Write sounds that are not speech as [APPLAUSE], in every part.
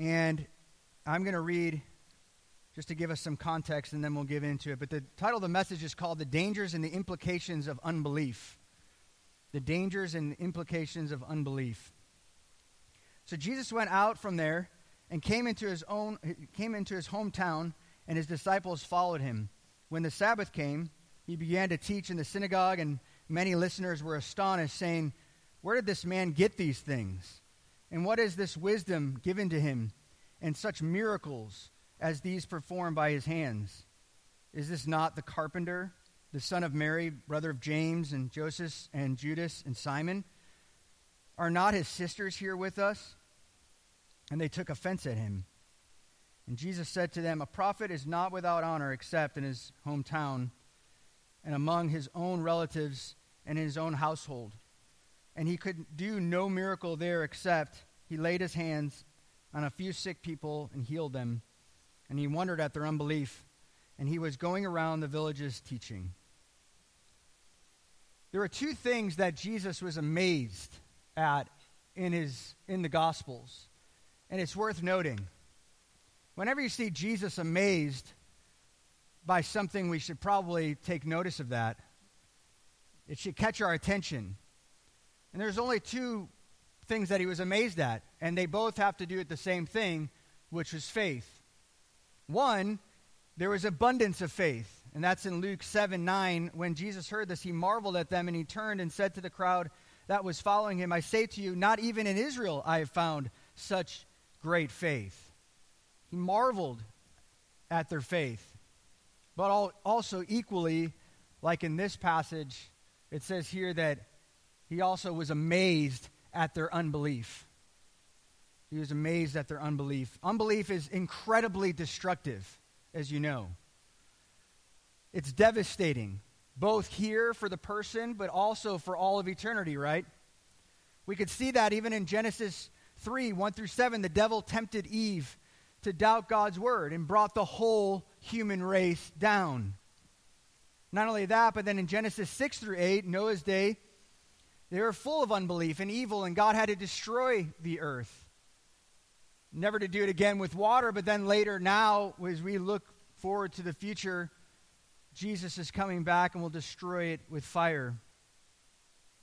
And I'm going to read just to give us some context and then we'll give into it. But the title of the message is called The Dangers and the Implications of Unbelief. The Dangers and Implications of Unbelief. So Jesus went out from there and came into his own came into his hometown and his disciples followed him. When the Sabbath came, he began to teach in the synagogue and many listeners were astonished saying, "Where did this man get these things? And what is this wisdom given to him and such miracles as these performed by his hands? Is this not the carpenter, the son of Mary, brother of James and Joseph and Judas and Simon? Are not his sisters here with us?" And they took offense at him. And Jesus said to them, A prophet is not without honor except in his hometown and among his own relatives and in his own household. And he could do no miracle there except he laid his hands on a few sick people and healed them. And he wondered at their unbelief. And he was going around the villages teaching. There are two things that Jesus was amazed at in, his, in the Gospels. And it's worth noting. Whenever you see Jesus amazed by something, we should probably take notice of that. It should catch our attention. And there's only two things that he was amazed at, and they both have to do with the same thing, which was faith. One, there was abundance of faith, and that's in Luke 7 9. When Jesus heard this, he marveled at them, and he turned and said to the crowd that was following him, I say to you, not even in Israel I have found such great faith. He marveled at their faith. But also, equally, like in this passage, it says here that he also was amazed at their unbelief. He was amazed at their unbelief. Unbelief is incredibly destructive, as you know. It's devastating, both here for the person, but also for all of eternity, right? We could see that even in Genesis 3 1 through 7, the devil tempted Eve to doubt God's word and brought the whole human race down. Not only that, but then in Genesis 6 through 8, Noah's day, they were full of unbelief and evil, and God had to destroy the earth. Never to do it again with water, but then later, now, as we look forward to the future, Jesus is coming back and will destroy it with fire.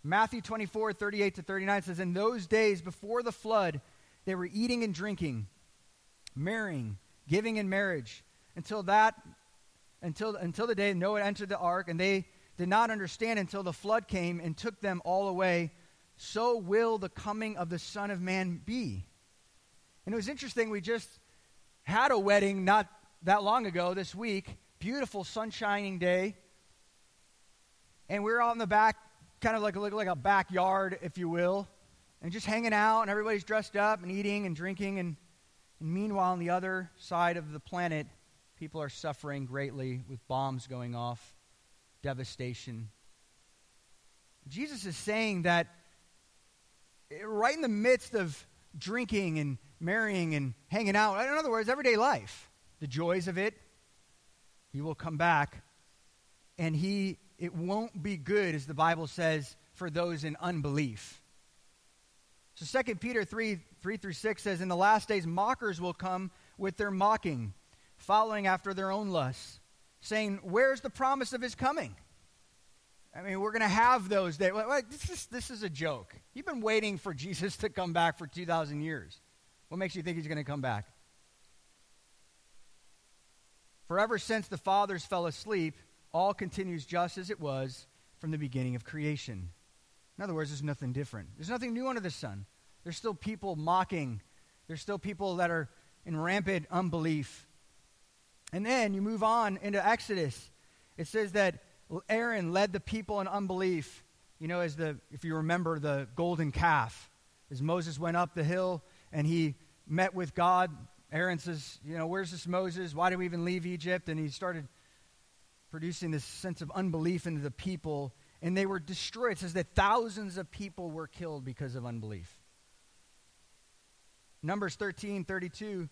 Matthew 24, 38 to 39 says, In those days before the flood, they were eating and drinking, marrying, giving in marriage, until that, until, until the day Noah entered the ark, and they did not understand until the flood came and took them all away. So will the coming of the Son of Man be. And it was interesting, we just had a wedding not that long ago, this week, beautiful sunshining day. And we were out in the back kind of like like a backyard, if you will, and just hanging out, and everybody's dressed up and eating and drinking, and, and meanwhile, on the other side of the planet, people are suffering greatly with bombs going off, devastation. Jesus is saying that right in the midst of drinking and marrying and hanging out, in other words, everyday life, the joys of it, he will come back and he it won't be good, as the Bible says, for those in unbelief. So 2 Peter 3 3 through 6 says, In the last days, mockers will come with their mocking, following after their own lusts, saying, Where's the promise of his coming? I mean, we're going to have those days. This is, this is a joke. You've been waiting for [LAUGHS] Jesus to come back for 2,000 years. What makes you think he's going to come back? For ever since the fathers fell asleep, all continues just as it was from the beginning of creation. In other words, there's nothing different. There's nothing new under the sun. There's still people mocking. There's still people that are in rampant unbelief. And then you move on into Exodus. It says that Aaron led the people in unbelief. You know, as the if you remember the golden calf, as Moses went up the hill and he met with God, Aaron says, "You know, where's this Moses? Why did we even leave Egypt?" And he started producing this sense of unbelief into the people, and they were destroyed. It says that thousands of people were killed because of unbelief. Numbers 13, 32,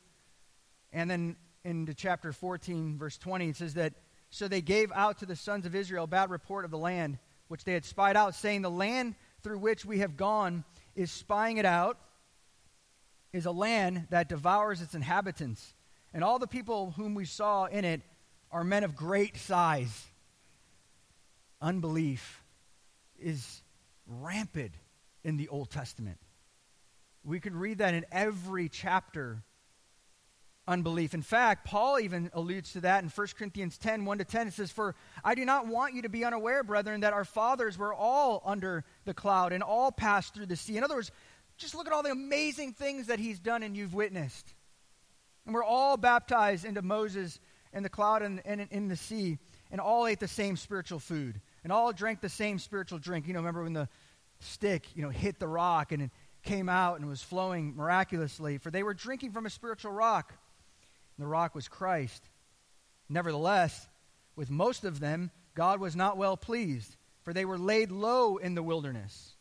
and then into chapter 14, verse 20, it says that so they gave out to the sons of Israel a bad report of the land which they had spied out, saying, The land through which we have gone is spying it out. is a land that devours its inhabitants, and all the people whom we saw in it are men of great size. Unbelief is rampant in the Old Testament. We could read that in every chapter. Unbelief. In fact, Paul even alludes to that in 1 Corinthians 10 1 to 10. It says, For I do not want you to be unaware, brethren, that our fathers were all under the cloud and all passed through the sea. In other words, just look at all the amazing things that he's done and you've witnessed. And we're all baptized into Moses in the cloud and, in the sea, and all ate the same spiritual food, and all drank the same spiritual drink. You know, remember when the stick, you know, hit the rock and it came out and was flowing miraculously? For they were drinking from a spiritual rock, the rock was Christ. Nevertheless, with most of them, God was not well pleased, for they were laid low in the wilderness.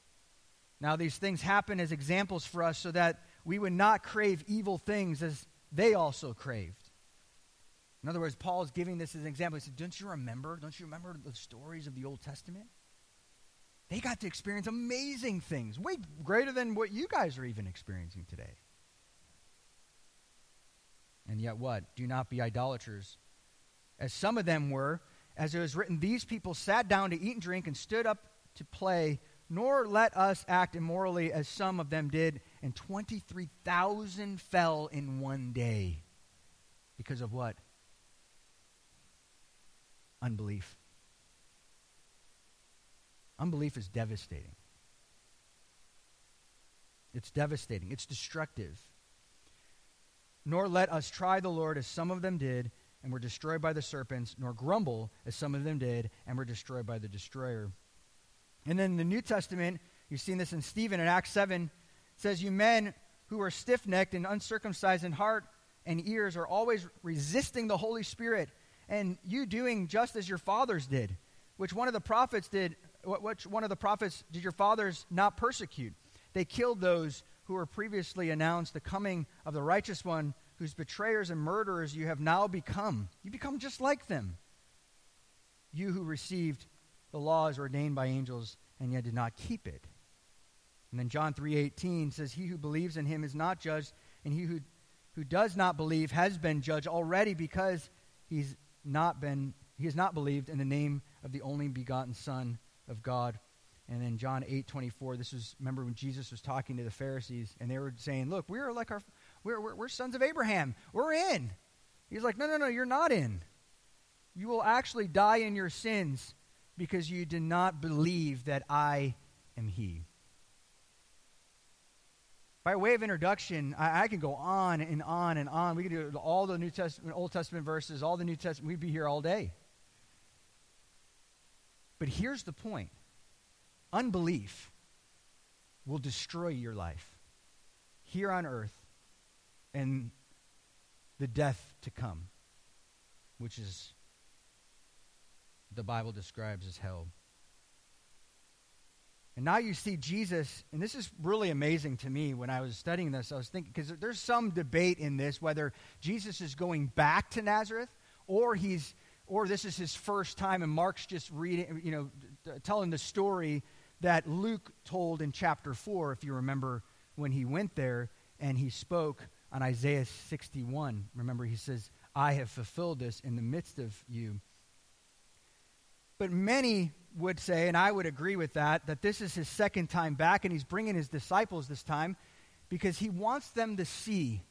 Now, these things happen as examples for us so that we would not crave evil things as they also craved. In other words, Paul is giving this as an example. He said, Don't you remember? Don't you remember the stories of the Old Testament? They got to experience amazing things, way greater than what you guys are even experiencing today. And yet, what? Do not be idolaters. As some of them were, as it was written, these people sat down to eat and drink and stood up to play nor let us act immorally as some of them did, and 23,000 fell in one day. Because of what? Unbelief. Unbelief is devastating. It's devastating. It's destructive. Nor let us try the Lord as some of them did and were destroyed by the serpents, nor grumble as some of them did and were destroyed by the destroyer. And then the New Testament, you've seen this in Stephen in Acts 7, says, You men who are stiff necked and uncircumcised in heart and ears are always resisting the Holy Spirit, and you doing just as your fathers did. Which one of the prophets did, which one of the prophets did your fathers not persecute? They killed those who were previously announced the coming of the righteous one, whose betrayers and murderers you have now become. You become just like them. You who received the law is ordained by angels and yet did not keep it. And then John 3:18 says he who believes in him is not judged and he who who does not believe has been judged already because he's not been he has not believed in the name of the only begotten son of God. And then John 8:24 this was remember when Jesus was talking to the Pharisees and they were saying, "Look, we're like our we're, we're, we're sons of Abraham. We're in." He's like, "No, no, no, you're not in. You will actually die in your sins." because you did not believe that I am He. By way of introduction, I, I, can go on and on and on. We could do all the New Testament, Old Testament verses, all the New Testament. We'd be here all day. But here's the point unbelief will destroy your life here on earth and the death to come, which is the Bible describes as hell. And now you see Jesus, and this is really amazing to me when I was studying this. I was thinking, because there's some debate in this whether Jesus is going back to Nazareth or he's, or this is his first time, and Mark's just reading, you know, telling the story that Luke told in chapter 4, if you remember when he went there and he spoke on Isaiah 61. Remember, he says, I have fulfilled this in the midst of you. But many would say, and I would agree with that, that this is his second time back, and he's bringing his disciples this time because he wants them to see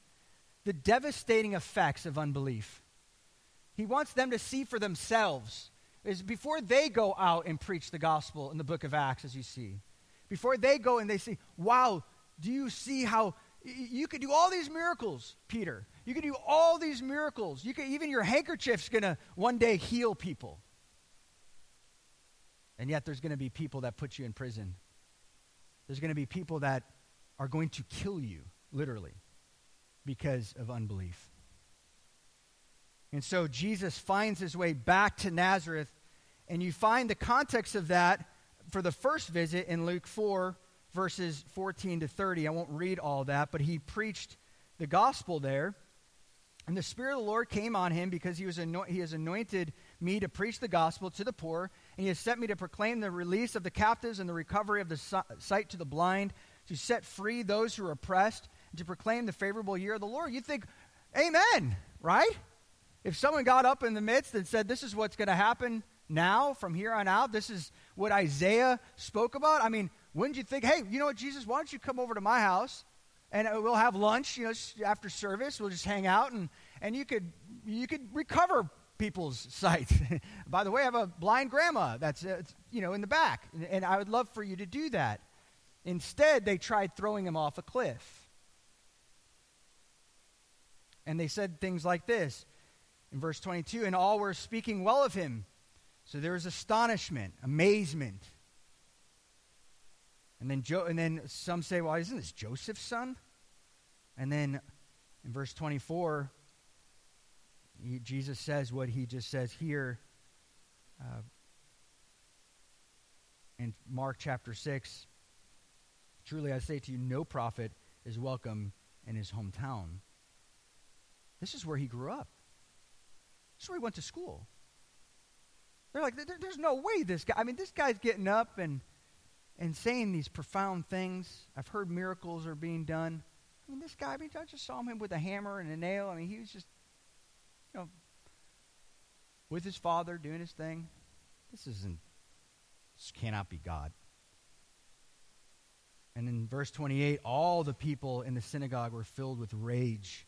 the devastating effects of unbelief. He wants them to see for themselves. Is before they go out and preach the gospel in the book of Acts, as you see, before they go and they say, Wow, do you see how you could do all these miracles, Peter? You could do all these miracles. You could even your handkerchief's gonna one day heal people. And yet, there's going to be people that put you in prison. There's going to be people that are going to kill you, literally, because of unbelief. And so, Jesus finds his way back to Nazareth, and you find the context of that for the first visit in Luke 4, verses 14 to 30. I won't read all that, but he preached the gospel there. And the Spirit of the Lord came on him because he, was he has anointed me to preach the gospel to the poor, and he has sent me to proclaim the release of the captives and the recovery of the sight to the blind, to set free those who are oppressed, and to proclaim the favorable year of the Lord. You'd think, Amen, right? If someone got up in the midst and said, This is what's going to happen now from here on out, this is what Isaiah spoke about, I mean, wouldn't you think, hey, you know what, Jesus, why don't you come over to my house and uh, we'll have lunch, you know, after service, we'll just hang out and, and you could you could recover people's [LAUGHS] sight. By the way, I have a blind grandma that's uh, you know in the back, and I would love for you to do that. Instead, they tried throwing him off a cliff. And they said things like this in verse 22 and all were speaking well of him. So there was astonishment, amazement. And then, jo- and then some say, well, isn't this Joseph's son? And then in verse 24, he, Jesus says what he just says here uh, in Mark chapter 6. Truly I say to you, no prophet is welcome in his hometown. This is where he grew up. This is where he went to school. They're like, there's no way this guy, I mean, this guy's getting up and, and saying these profound things. I've heard miracles are being done. I mean, this guy, I mean, I just saw him with a hammer and a nail. I mean, he was just, you know, with his father doing his thing. This isn't, this cannot be God. And in verse 28, all the people in the synagogue were filled with rage.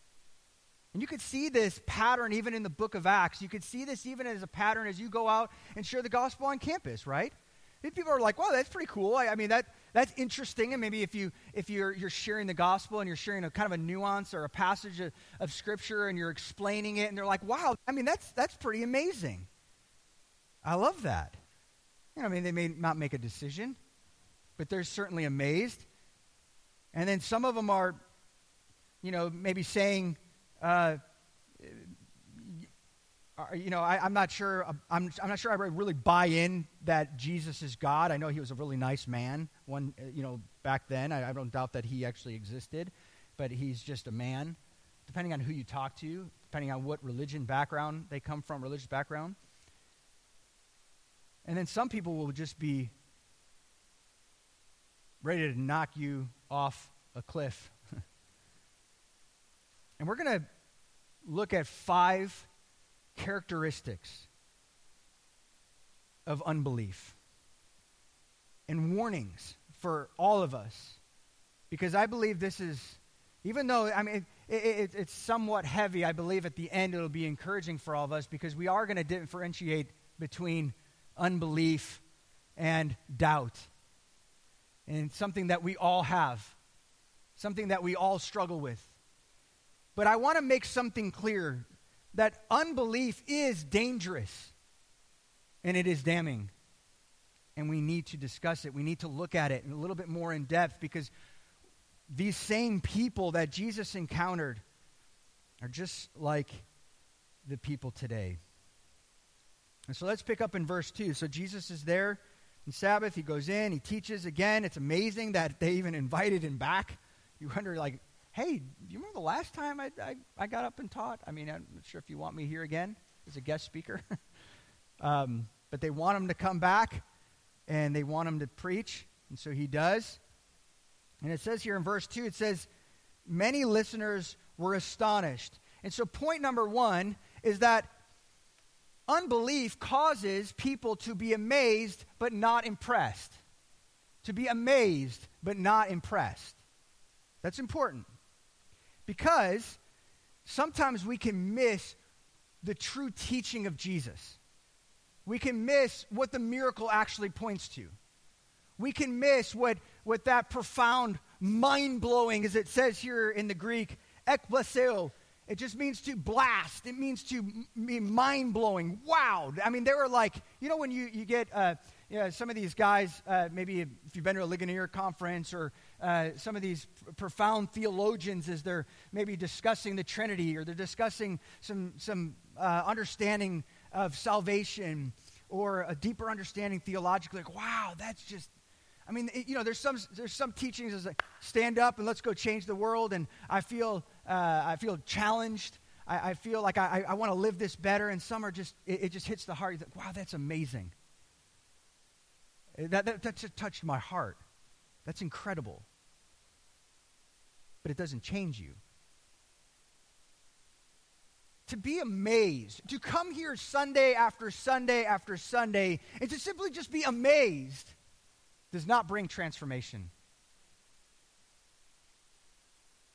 And you could see this pattern even in the book of Acts. You could see this even as a pattern as you go out and share the gospel on campus, right? People are like, wow, that's pretty cool." I, I mean, that that's interesting. And maybe if you if you're you're sharing the gospel and you're sharing a kind of a nuance or a passage of, of scripture and you're explaining it, and they're like, "Wow!" I mean, that's that's pretty amazing. I love that. You know, I mean, they may not make a decision, but they're certainly amazed. And then some of them are, you know, maybe saying, uh, you know, I, am not sure. I'm, I'm not sure I really buy in that Jesus is God. I know he was a really nice man. One, uh, you know, back then, I, I don't doubt that he actually existed, but he's just a man. Depending on who you talk to, depending on what religion background they come from, religious background. And then some people will just be ready to knock you off a cliff. And we're going to look at five characteristics of unbelief and warnings for all of us. Because I believe this is, even though, I mean, it, it, it's somewhat heavy, I believe at the end it'll be encouraging for all of us because we are going to differentiate between unbelief and doubt and something that we all have, something that we all struggle with. But I want to make something clear that unbelief is dangerous and it is damning. And we need to discuss it. We need to look at it a little bit more in depth because these same people that Jesus encountered are just like the people today. And so let's pick up in verse 2. So Jesus is there on Sabbath. He goes in, he teaches again. It's amazing that they even invited him back. You wonder, like, hey, do you remember the last time I, I, I, got up and taught? I mean, I'm not sure if you want me here again as a guest speaker. [LAUGHS] um, but they want him to come back and they want him to preach. And so he does. And it says here in verse 2, it says, many listeners were astonished. And so, point number one is that Unbelief causes people to be amazed but not impressed. To be amazed but not impressed. That's important. Because sometimes we can miss the true teaching of Jesus. We can miss what the miracle actually points to. We can miss what, what that profound, mind blowing, as it says here in the Greek, ekblaseo, it just means to blast. It means to be mind blowing. Wow. I mean, they were like, you know, when you, you get uh, you know, some of these guys, uh, maybe if you've been to a Ligonier conference or uh, some of these profound theologians as they're maybe discussing the Trinity or they're discussing some, some uh, understanding of salvation or a deeper understanding theologically, like, wow, that's just I mean, it, you know, there's some there's some teachings as like stand up and let's go change the world, and I feel uh, I feel challenged. I, I feel like I, I want to live this better, and some are just it, it just hits the heart. Think, wow, that's amazing. That, that that just touched my heart. That's incredible. but it doesn't change you. To be amazed, to come here Sunday after Sunday after Sunday, and to simply just be amazed does not bring transformation.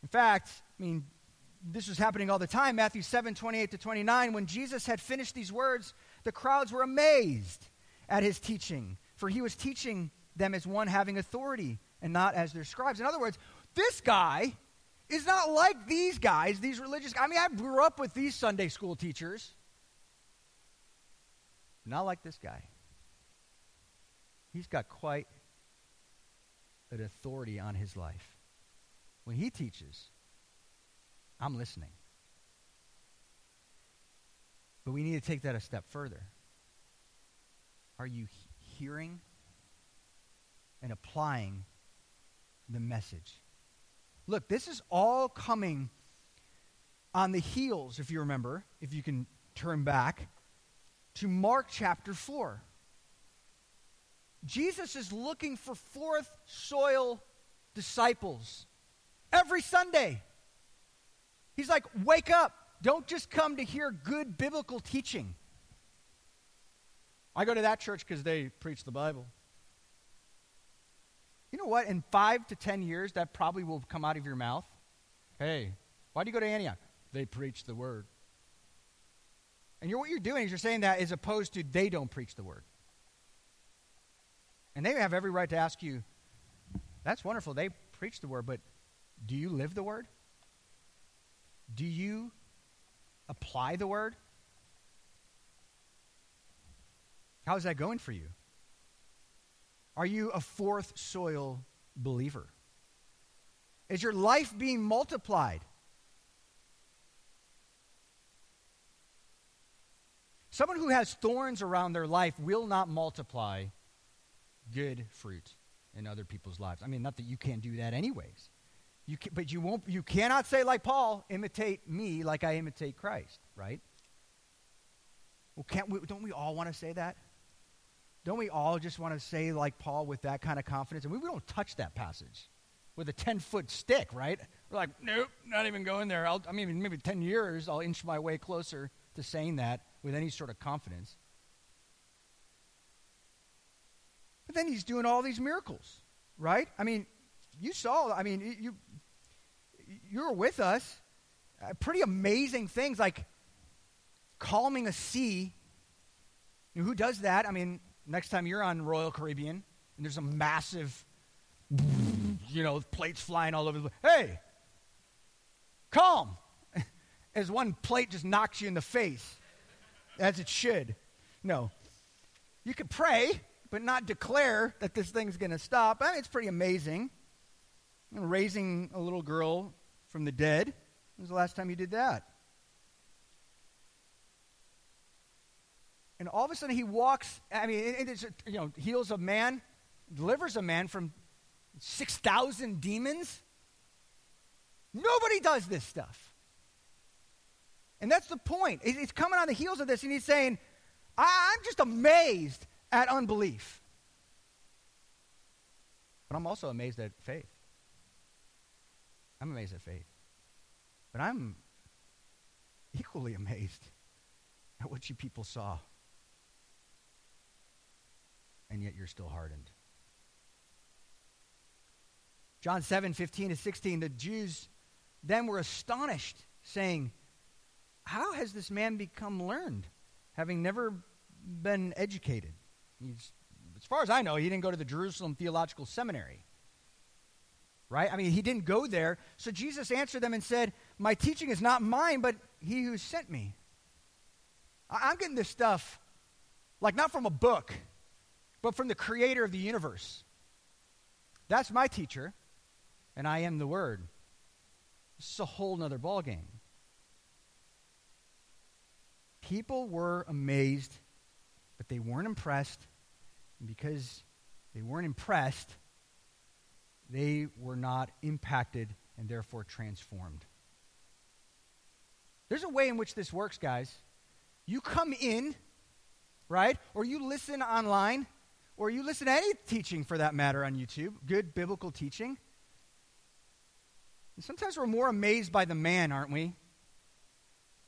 In fact, I mean, this was happening all the time. Matthew 7 28 to 29. When Jesus had finished these words, the crowds were amazed at his teaching, for he was teaching them as one having authority and not as their scribes. In other words, this guy is not like these guys, these religious I mean, I grew up with these Sunday school teachers. Not like this guy. He's got quite an authority on his life. When he teaches, I'm listening. But we need to take that a step further. Are you hearing and applying the message? Look, this is all coming on the heels, if you remember, if you can turn back to Mark chapter 4. Jesus is looking for fourth soil disciples every Sunday. He's like, wake up. Don't just come to hear good biblical teaching. I go to that church because they preach the Bible. You know what? In five to ten years, that probably will come out of your mouth. Hey, why do you go to Antioch? They preach the word. And you're, what you're doing is you're saying that as opposed to they don't preach the word. And they have every right to ask you, that's wonderful. They preach the word, but do you live the word? Do you apply the word? How is that going for you? Are you a fourth soil believer? Is your life being multiplied? Someone who has thorns around their life will not multiply good fruit in other people's lives. I mean, not that you can't do that anyways. You can, but you won't. You cannot say like Paul, imitate me like I imitate Christ, right? Well, can't we, don't we all want to say that? Don't we all just want to say like Paul with that kind of confidence? And we, we don't touch that passage with a 10 foot stick, right? We're like, nope, not even going there. I'll, I mean, maybe 10 years, I'll inch my way closer to saying that with any sort of confidence. But then he's doing all these miracles, right? I mean, you saw, I mean, you, you were with us. Uh, pretty amazing things like calming a sea. Who does that? I mean, next time you're on Royal Caribbean and there's a massive, you know, plates flying all over the place. Hey, calm. [LAUGHS] As one plate just knocks you in the face, as it should. No. You could pray, but not declare that this thing's going to stop. I mean, it's pretty amazing. raising a little girl from the dead. When was the last time you did that? And all of a sudden he walks, I mean, it, you know, heals a man, delivers a man from 6,000 demons. Nobody does this stuff. And that's the point. It's coming on the heels of this, and he's saying, I'm just amazed at unbelief. But I'm also amazed at faith. I'm amazed at faith. But I'm equally [LAUGHS] amazed at what you people saw. And yet you're still hardened. John 7, 15 to 16, the Jews then were astonished, saying, How has this man become learned, having never been educated? He's, as far as I know, he didn't go to the Jerusalem Theological Seminary right? I mean, he didn't go there. So Jesus answered them and said, My teaching is not mine, but he who sent me. I- I'm getting this stuff, like not from a book, but from the creator of the universe. That's my teacher, and I am the Word. This is a whole nother ballgame. People were amazed, but they weren't impressed. And because they weren't impressed, they were not impacted and therefore transformed. There's a way in which this works, guys. You come in, right? Or you listen online, or you listen to any teaching for that matter on YouTube, good biblical teaching. And sometimes we're more amazed by the man, aren't we?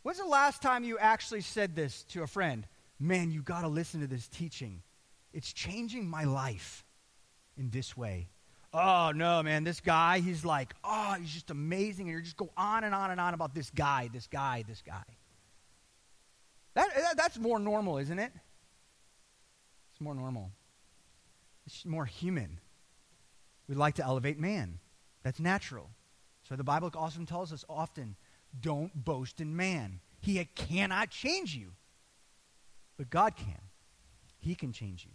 When's the last time you actually said this to a friend? Man, you got to listen to this teaching. It's changing my life in this way. Oh, no, man, this guy, he's like, oh, he's just amazing. And you just go on and on and on about this guy, this guy, this guy. That, that, that's more normal, isn't it? It's more normal. It's more human. We like to elevate man. That's natural. So the Bible also tells us often don't boast in man. He cannot change you. But God can. He can change you.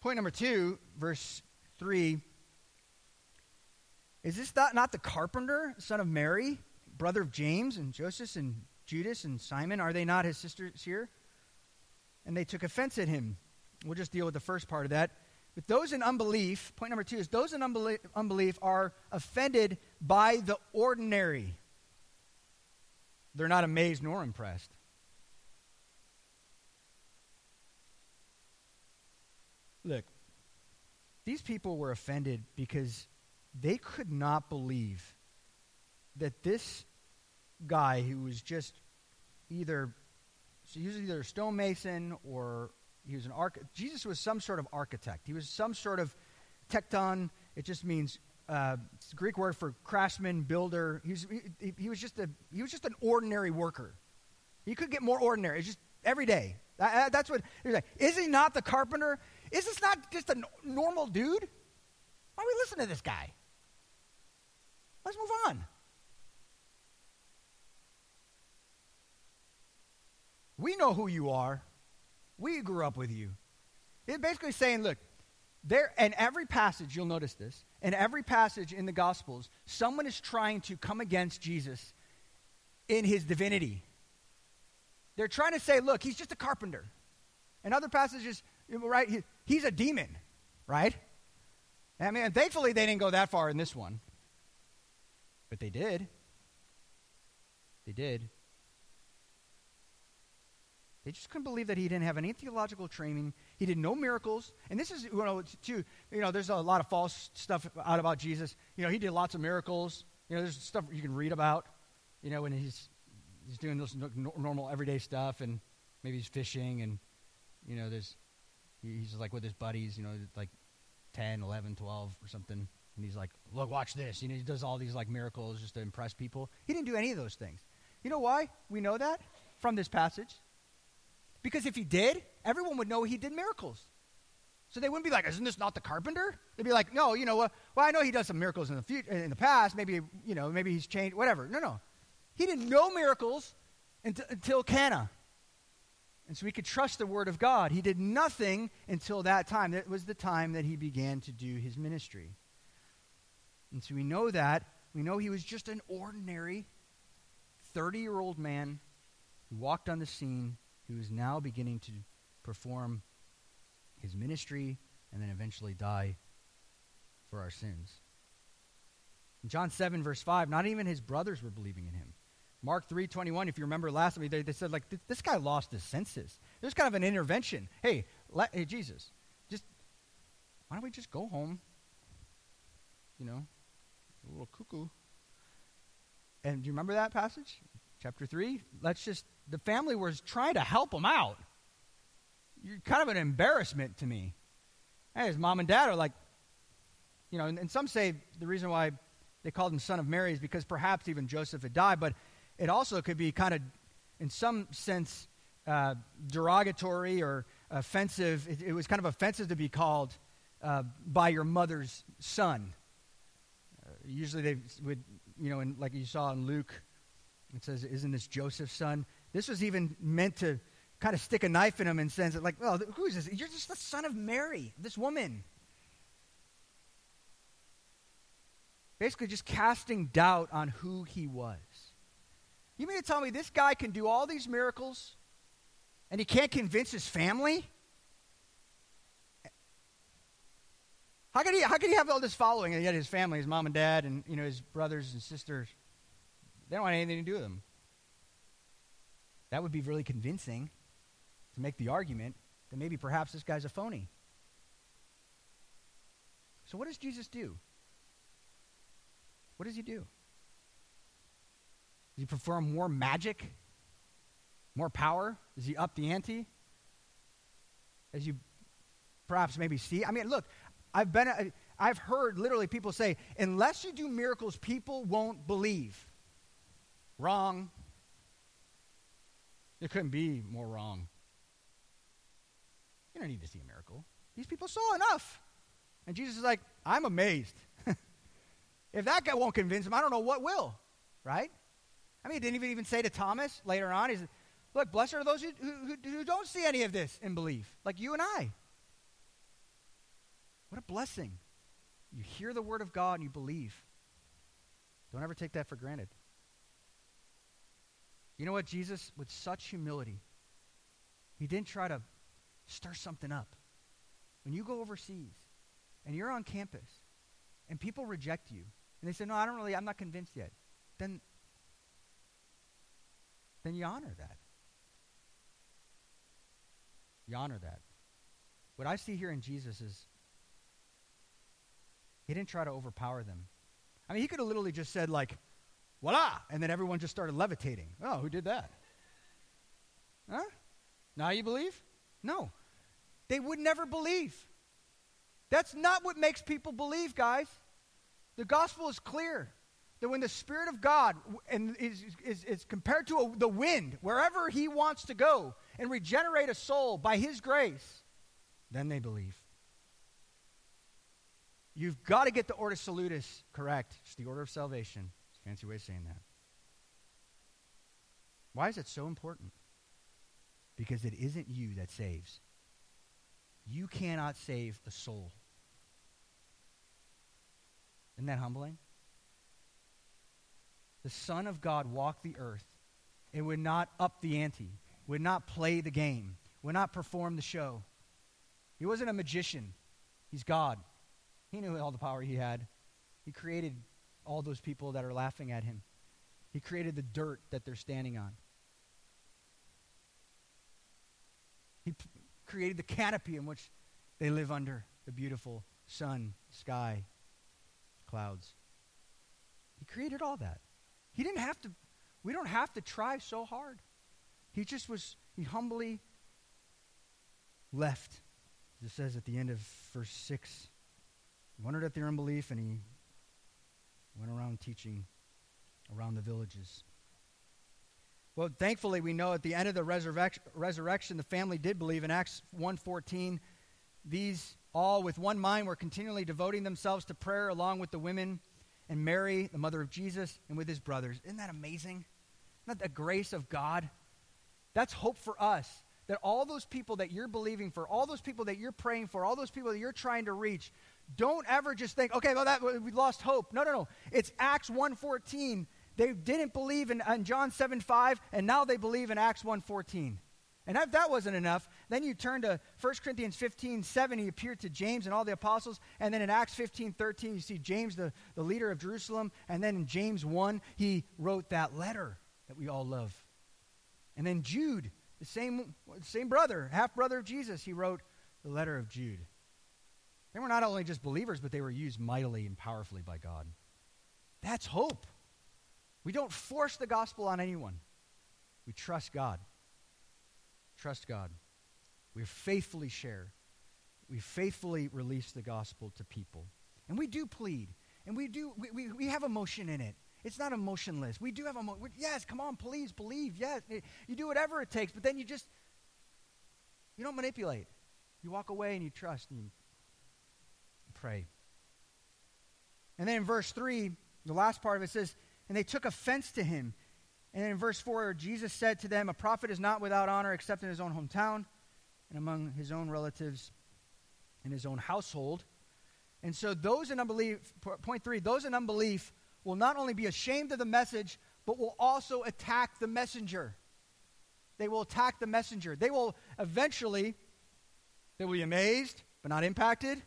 Point number two, verse 3. Is this not, not the carpenter, son of Mary, brother of James and Joseph and Judas and Simon? Are they not his sisters here? And they took offense at him. We'll just deal with the first part of that. But those in unbelief, point number two is those in unbelief, are offended by the ordinary. They're not amazed nor impressed. Look, these people were offended because they could not believe that this guy who was just either so he was either a stonemason or he was an arch. Jesus was some sort of architect. He was some sort of tekton. It just means uh, Greek word for craftsman, builder. He was, he, he, was just a he was just an ordinary worker. He could get more ordinary. It's just every day. that's what like. Is he not the carpenter? Is this not just a normal dude? Why we listening to this guy? Let's move on. We know who you are. We grew up with you. It's basically saying, look, there in every passage, you'll notice this, in every passage in the Gospels, someone is trying to come against Jesus in his divinity. They're trying to say, look, he's just a carpenter. In other passages, right, he, he's a demon, right? I mean, thankfully they didn't go that far in this one. But they did. They did. They just couldn't believe that he didn't have any theological training. He did no miracles. And this is, you know, too, you know, there's a lot of false stuff out about Jesus. You know, he did lots of miracles. You know, there's stuff you can read about, you know, when he's, he's doing those normal everyday stuff and maybe he's fishing and, you know, there's, he's like with his buddies, you know, like 10, 11, 12 or something. And he's like, look, watch this. You know, he does all these like miracles just to impress people. He didn't do any of those things. You know why we know that? From this passage. Because if he did, everyone would know he did miracles. So they wouldn't be like, "Isn't this not the carpenter?" They'd be like, "No, you know, well, well I know he does some miracles in the future, in the past. Maybe you know, maybe he's changed, whatever." No, no, he did no miracles until, until Cana, and so we could trust the word of God. He did nothing until that time. That was the time that he began to do his ministry, and so we know that. We know he was just an ordinary thirty-year-old man who walked on the scene who is now beginning to perform his ministry and then eventually die for our sins. In John 7, verse 5, not even his brothers were believing in him. Mark 3.21, if you remember last time, they, they said, like, this guy lost his senses. There's kind of an intervention. Hey, hey, Jesus, just, why don't we just go home? You know, a little cuckoo. And do you remember that passage? Chapter 3? Let's just the family was trying to help him out. You're kind of an embarrassment to me. His mom and dad are like, you know, and, and some say the reason why they called him son of Mary is because perhaps even Joseph had died, but it also could be kind of, in some sense, uh, derogatory or offensive. It, it, was kind of offensive to be called uh, by your mother's son. Uh, usually they would, you know, in, like you saw in Luke, it says, Isn't this Joseph's son? This was even meant to kind of stick a knife in him and sense it like, well, who is this? You're just the son of Mary, this woman. Basically, just casting doubt on who he was. You mean to tell me this guy can do all these miracles and he can't convince his family? How could he, how could he have all this following and yet his family, his mom and dad, and you know, his brothers and sisters, they don't want anything to do with him? That would be really convincing to make the argument that maybe perhaps this guy's a phony. So, what does Jesus do? What does he do? Does he perform more magic? More power? Does he up the ante? As you perhaps maybe see. I mean, look, I've been, I've heard literally people say, unless you do miracles, people won't believe. Wrong. It couldn't be more wrong. You don't need to see a miracle. These people saw enough. And Jesus is like, I'm amazed. [LAUGHS] if that guy won't convince him, I don't know what will, right? I mean, he didn't even, even say to Thomas later on, he said, Look, blessed are those who, who, who don't see any of this and believe, like you and I. What a blessing. You hear the word of God and you believe. Don't ever take that for granted. You know what? Jesus, with such humility, he didn't try to stir something up. When you go overseas and you're on campus and people reject you and they say, No, I don't really, I'm not convinced yet, then, then you honor that. You honor that. What I see here in Jesus is he didn't try to overpower them. I mean, he could have literally just said, like, voila, and then everyone just started levitating. Oh, who did that? Huh? Now you believe? No. They would never believe. That's not what makes people believe, guys. The gospel is clear that when the Spirit of God and is, is, is compared to a, the wind, wherever He wants to go and regenerate a soul by His grace, then they believe. You've got to get the ordo salutis correct. It's the order of salvation. Fancy way of saying that. Why is it so important? Because it isn't you that saves. You cannot save a soul. Isn't that humbling? The Son of God walked the earth and would not up the ante, would not play the game, would not perform the show. He wasn't a magician, he's God. He knew all the power he had. He created all those people that are laughing at him. He created the dirt that they're standing on. He p- created the canopy in which they live under the beautiful sun, sky, clouds. He created all that. He didn't have to, we don't have to try so hard. He just was, he humbly left. It says at the end of verse 6 wondered at their unbelief, and he went around teaching around the villages. Well, thankfully, we know at the end of the resurrection, resurrection the family did believe. In Acts 1.14, these all with one mind were continually devoting themselves to prayer along with the women and Mary, the mother of Jesus, and with his brothers. Isn't that amazing? Isn't that the grace of God? That's hope for us. That all those people that you're believing for, all those people that you're praying for, all those people that you're trying to reach, don't ever just think, okay, well, that, we lost hope. No, no, no. It's Acts 1.14. They didn't believe in, in John 7.5, and now they believe in Acts 1.14. And if that wasn't enough, then you turn to 1 Corinthians 15, 7. He appeared to James and all the apostles. And then in Acts 15, 13, you see James, the, the leader of Jerusalem. And then in James 1, he wrote that letter that we all love. And then Jude, the same, same brother, half brother of Jesus, he wrote the letter of Jude. They were not only just believers, but they were used mightily and powerfully by God. That's hope. We don't force the gospel on anyone, we trust God. Trust God. We faithfully share. We faithfully release the gospel to people. And we do plead. And we do, we, we, we have emotion in it. It's not emotionless. We do have emotion. Yes, come on, please believe. Yes. You do whatever it takes, but then you just, you don't manipulate. You walk away and you trust and pray. And then in verse 3, the last part of it says, And they took offense to him and in verse 4, Jesus said to them, A prophet is not without honor except in his own hometown and among his own relatives and his own household. And so those in unbelief, point three, those in unbelief will not only be ashamed of the message, but will also attack the messenger. They will attack the messenger. They will eventually, they will be amazed, but not impacted.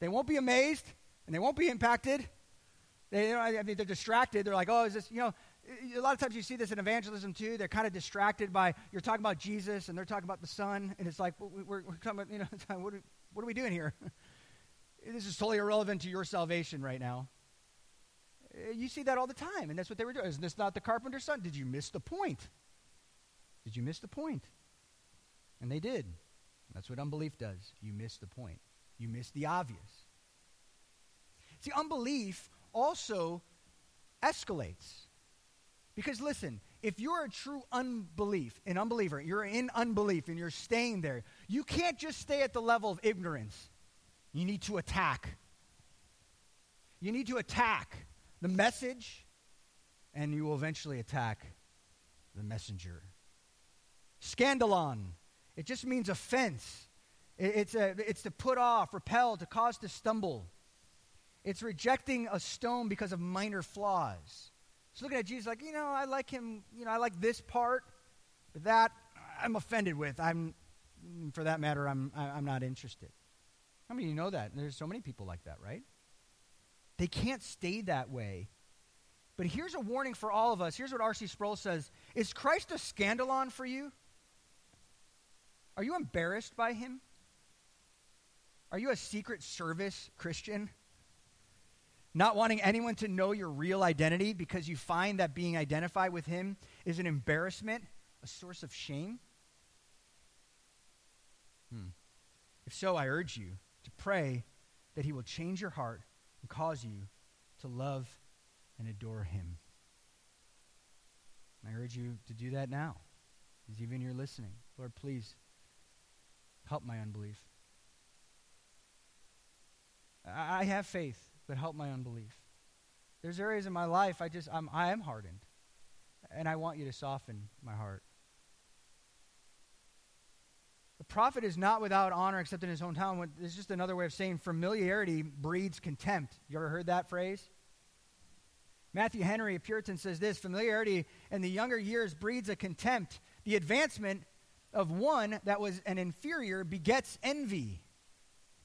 They won't be amazed, and they won't be impacted. They, I mean, they're distracted. They're like, oh, is this, you know, a lot of times you see this in evangelism too. They're kind of distracted by you're talking about Jesus and they're talking about the Son, and it's like we're, we're talking about you know [LAUGHS] what are, what are we doing here? [LAUGHS] this is totally irrelevant to your salvation right now. Uh, You see that all the time, and that's what they were doing. Isn't this not the carpenter's son? Did you miss the point? Did you miss the point? And they did. That's what unbelief does. You miss the point. You miss the obvious. See, unbelief also escalates. Because listen, if you're a true unbelief, an unbeliever, you're in unbelief and you're staying there, you can't just stay at the level of ignorance. You need to attack. You need to attack the message, and you will eventually attack the messenger. Scandalon. It just means offense. It- It's, a, it's to put off, repel, to cause to stumble. It's rejecting a stone because of minor flaws. It's looking at Jesus like, you know, I like him, you know, I like this part, but that I'm offended with. I'm, mm, for that matter, I'm, I'm not interested. How many of you know that? There's so many people like that, right? They can't stay that way. But here's a warning for all of us. Here's what R.C. Sproul says Is Christ a scandalon for you? Are you embarrassed by him? Are you a secret service Christian? Not wanting anyone to know your real identity because you find that being identified with him is an embarrassment, a source of shame? Hmm. If so, I urge you to pray that he will change your heart and cause you to love and adore him. I urge you to do that now, as even you're listening. Lord, please help my unbelief. I have faith, but help my unbelief. There's areas in my life I just I'm I am hardened. And I want you to soften my heart. The prophet is not without honor except in his hometown. It's just another way of saying familiarity breeds contempt. You ever heard that phrase? Matthew Henry, a Puritan, says this familiarity in the younger years breeds a contempt. The advancement of one that was an inferior begets envy.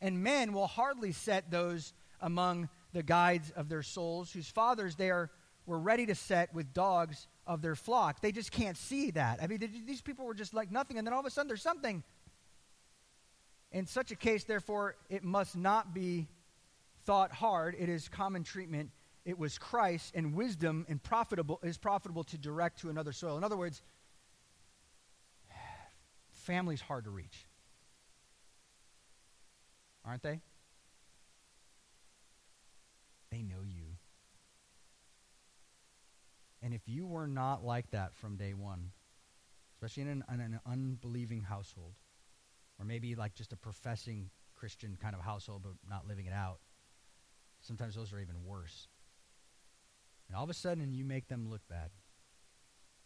And men will hardly set those among the guides of their souls, whose fathers they are, were ready to set with dogs of their flock. They just can't see that. I mean, th- these people were just like nothing, and then all of a sudden there's something. In such a case, therefore, it must not be thought hard. It is common treatment. It was Christ, and wisdom and profitable is profitable to direct to another soil. In other words, [SIGHS] family's hard to reach. Aren't they? They know you. And if you were not like that from day one, especially in an, in an unbelieving household, or maybe like just a professing Christian kind of household but not living it out, sometimes those are even worse. And all of a sudden, you make them look bad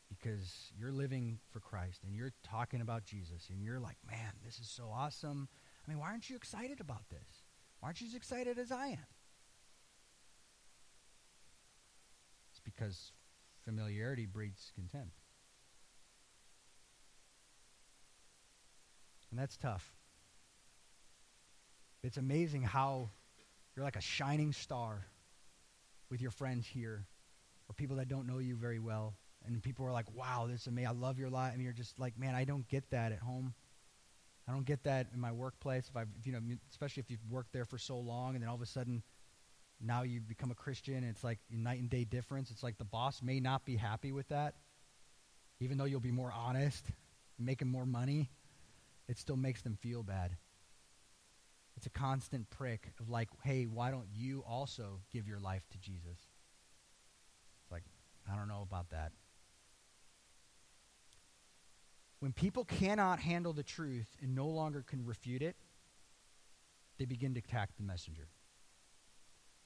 because you're living for Christ and you're talking about Jesus and you're like, man, this is so awesome. I mean, why aren't you excited about this? Why aren't you as excited as I am? It's because familiarity breeds contempt. And that's tough. It's amazing how you're like a shining star with your friends here or people that don't know you very well. And people are like, wow, this is amazing. I love your life. And you're just like, man, I don't get that at home. I don't get that in my workplace. If I, you know, especially if you've worked there for so long, and then all of a sudden, now you become a Christian, and it's like night and day difference. It's like the boss may not be happy with that, even though you'll be more honest, making more money. It still makes them feel bad. It's a constant prick of like, hey, why don't you also give your life to Jesus? It's like, I don't know about that. When people cannot handle the truth and no longer can refute it, they begin to attack the messenger.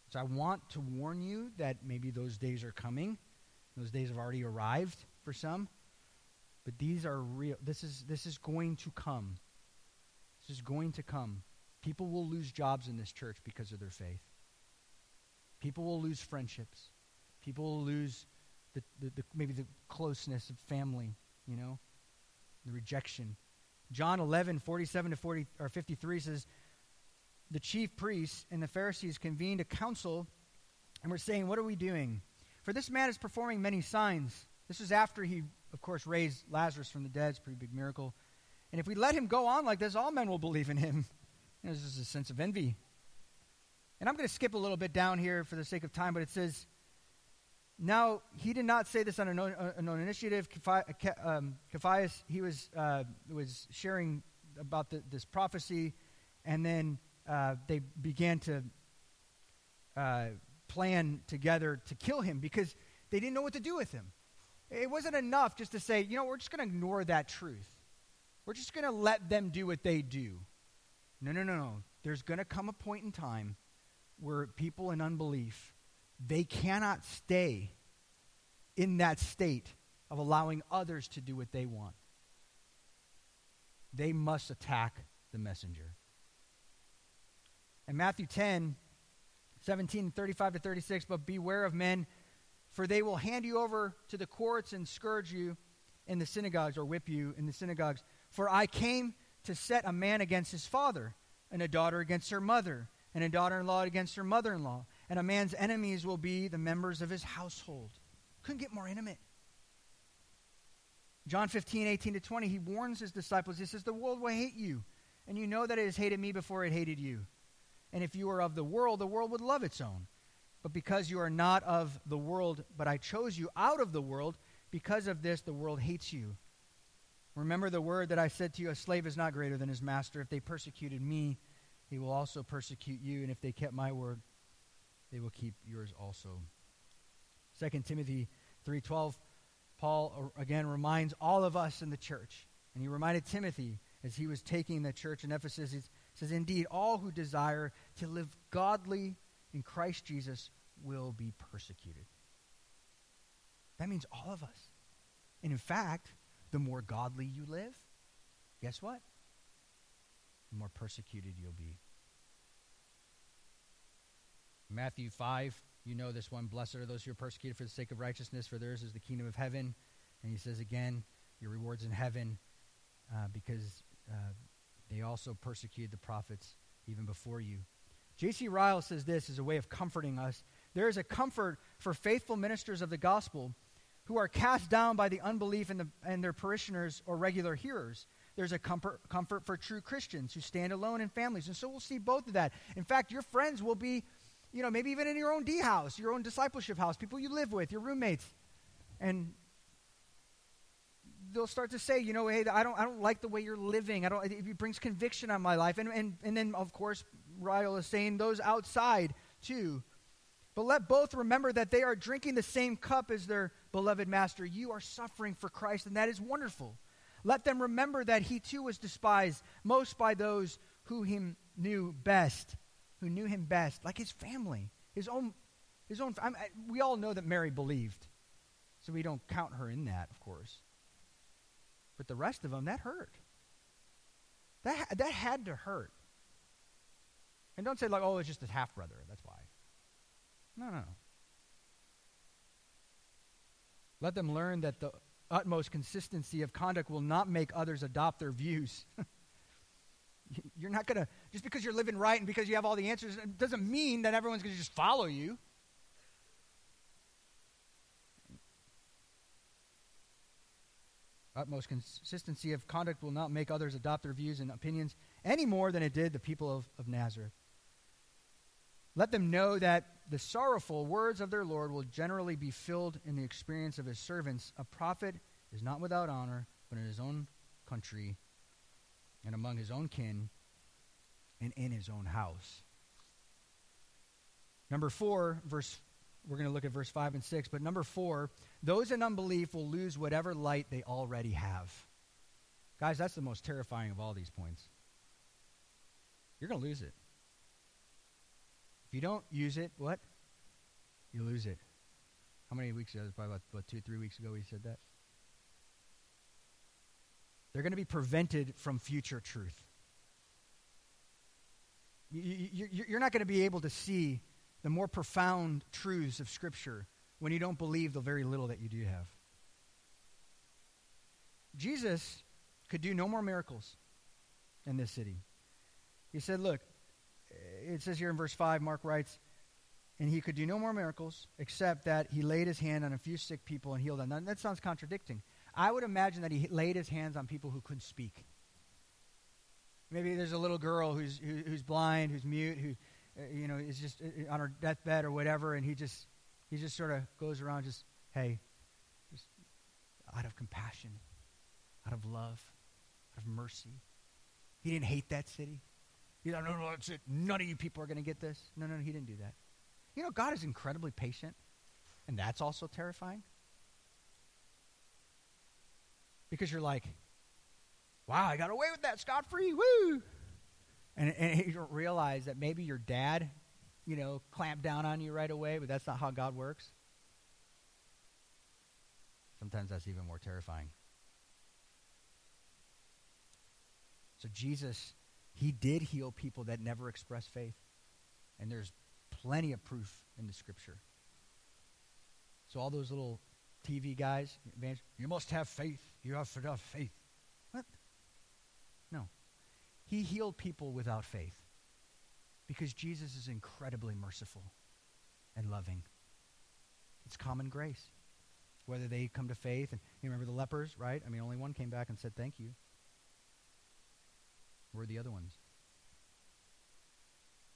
So I want to warn you that maybe those days are coming. Those days have already arrived for some. But these are real. This is this is going to come. This is going to come. People will lose jobs in this church because of their faith. People will lose friendships. People will lose the, the, the maybe the closeness of family, you know, the rejection. John 11, 47 to 40, or 53 says, The chief priests and the Pharisees convened a council and were saying, What are we doing? For this man is performing many signs. This is after he, of course, raised Lazarus from the dead. It's a pretty big miracle. And if we let him go on like this, all men will believe in him. [LAUGHS] You know, this is a sense of envy. And I'm going to skip a little bit down here for the sake of time, but it says, Now, he did not say this on an own, an own initiative. Um, he was, uh, was sharing about the, this prophecy, and then uh, they began to uh, plan together to kill him because they didn't know what to do with him. It wasn't enough just to say, you know, we're just going to ignore that truth. We're just going to let them do what they do. No, no, no, no. There's going to come a point in time where people in unbelief, they cannot stay in that state of allowing others to do what they want. They must attack the messenger. In Matthew 10, 17, 35 to 36, but beware of men, for they will hand you over to the courts and scourge you in the synagogues or whip you in the synagogues. For I came to set a man against his father, and a daughter against her mother, and a daughter in law against her mother in law. And a man's enemies will be the members of his household. Couldn't get more intimate. John 15, 18 to 20, he warns his disciples. He says, The world will hate you, and you know that it has hated me before it hated you. And if you were of the world, the world would love its own. But because you are not of the world, but I chose you out of the world, because of this the world hates you. Remember the word that I said to you a slave is not greater than his master. If they persecuted me, he will also persecute you. And if they kept my word, they will keep yours also. 2 Timothy 3:12 Paul again reminds all of us in the church and he reminded Timothy as he was taking the church in Ephesus he says indeed all who desire to live godly in Christ Jesus will be persecuted. That means all of us. And in fact, the more godly you live, guess what? The more persecuted you'll be. Matthew 5, you know this one. Blessed are those who are persecuted for the sake of righteousness, for theirs is the kingdom of heaven. And he says again, your reward's in heaven uh, because uh, they also persecuted the prophets even before you. J.C. Ryle says this as a way of comforting us. There is a comfort for faithful ministers of the gospel who are cast down by the unbelief in, the, in their parishioners or regular hearers. There's a comfort, comfort for true Christians who stand alone in families. And so we'll see both of that. In fact, your friends will be, you know, maybe even in your own D house, your own discipleship house, people you live with, your roommates. And they'll start to say, you know, hey, I don't, I don't like the way you're living. I don't, it brings conviction on my life. And, and, and then, of course, Ryle is saying those outside too. But let both remember that they are drinking the same cup as their beloved master. You are suffering for Christ, and that is wonderful. Let them remember that he too was despised most by those who him knew best, who knew him best, like his family, his own, his own. I, we all know that Mary believed, so we don't count her in that, of course. But the rest of them, that hurt. That that had to hurt. And don't say like, oh, it's just a half brother. That's why. No, no. Let them learn that the utmost consistency of conduct will not make others adopt their views. [LAUGHS] [LAUGHS] you're not going to, just because you're living right and because you have all the answers, it doesn't mean that everyone's going to just follow you. Utmost consistency of conduct will not make others adopt their views and opinions any more than it did the people of, of Nazareth. Let them know that the sorrowful words of their Lord will generally be filled in the experience of his servants. A prophet is not without honor, but in his own country and among his own kin and in his own house. Number four, verse we're going to look at verse 5 and 6, but number 4, those in unbelief will lose whatever light they already have. Guys, that's the most terrifying of all these points. You're going to lose it. If you don't use it, what? You lose it. How many weeks ago? Probably about, about two, three weeks ago we said that. They're going to be prevented from future truth. You, you, you're not going to be able to see the more profound truths of Scripture when you don't believe the very little that you do have. Jesus could do no more miracles in this city. He said, Look, it says here in verse 5, Mark writes, and he could do no more miracles except that he laid his hand on a few sick people and healed them. Now, that sounds contradicting. I would imagine that he laid his hands on people who couldn't speak. Maybe there's a little girl who's, who, who's blind, who's mute, who uh, you know is just uh, on her deathbed or whatever, and he just He just sort of goes around just, hey, just out of compassion, out of love, out of mercy. He didn't hate that city. He thought, no, no, that's it. None of you people are going to get this. No, no, no, he didn't do that. You know, God is incredibly patient, and that's also terrifying. Because you're like, wow, I got away with that scot free, woo! And, and [LAUGHS] you don't realize that maybe your dad, you know, clamped down on you right away, but that's not how God works. Sometimes that's even more terrifying. So Jesus, he did heal people that never expressed faith. And there's plenty of proof in the scripture. So all those little TV guys, you must have faith. You have to have faith. What? No. He healed people without faith because Jesus is incredibly merciful and loving. It's common grace. Whether they come to faith, and you remember the lepers, right? I mean, only one came back and said thank you. Where are the other ones?